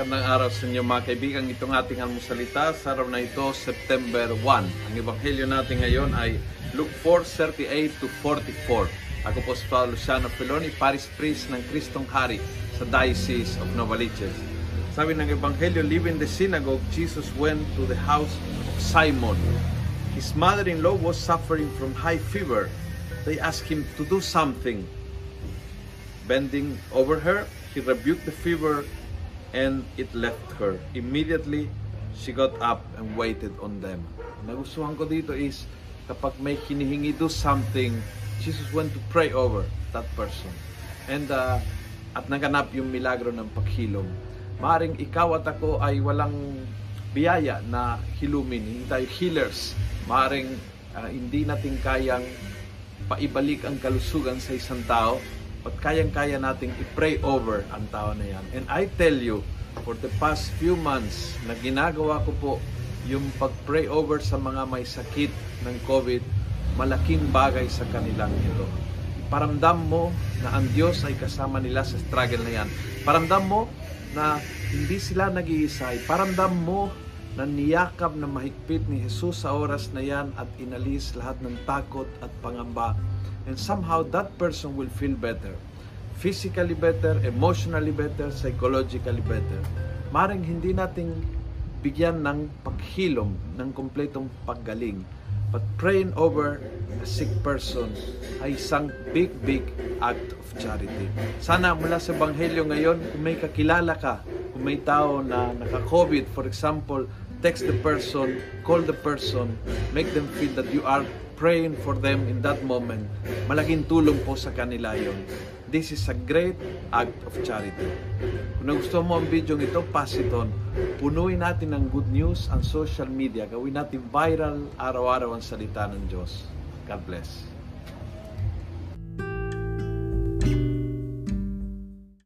Magandang araw sa inyo mga kaibigan. Itong ating almusalita sa araw na ito, September 1. Ang ebanghelyo natin ngayon ay Luke 4:38 to 44. Ako po si Paolo Luciano Peloni, Paris Priest ng Kristong Hari sa Diocese of Novaliches. Sabi ng ebanghelyo, leaving the synagogue, Jesus went to the house of Simon. His mother-in-law was suffering from high fever. They asked him to do something. Bending over her, he rebuked the fever and it left her. Immediately, she got up and waited on them. Nagustuhan ko dito is kapag may hinihingi do something, Jesus went to pray over that person. And uh, at naganap yung milagro ng paghilom. Maaring ikaw at ako ay walang biyaya na hilumin. Hindi tayo healers. Maaring uh, hindi natin kayang paibalik ang kalusugan sa isang tao but kayang-kaya nating i-pray over ang tao na yan. And I tell you, for the past few months na ginagawa ko po yung pag-pray over sa mga may sakit ng COVID, malaking bagay sa kanilang ito. Paramdam mo na ang Diyos ay kasama nila sa struggle na yan. Paramdam mo na hindi sila nag-iisa. Paramdam mo na niyakap na mahigpit ni Jesus sa oras na yan at inalis lahat ng takot at pangamba and somehow that person will feel better. Physically better, emotionally better, psychologically better. Maring hindi nating bigyan ng paghilom, ng kompletong paggaling. But praying over a sick person ay isang big, big act of charity. Sana mula sa Banghelyo ngayon, kung may kakilala ka, kung may tao na naka-COVID, for example, text the person, call the person, make them feel that you are praying for them in that moment, malaking tulong po sa kanila yon. This is a great act of charity. Kung nagustuhan mo ang video ito, pass it on. Punuin natin ng good news ang social media. Gawin natin viral araw-araw ang salita ng Diyos. God bless.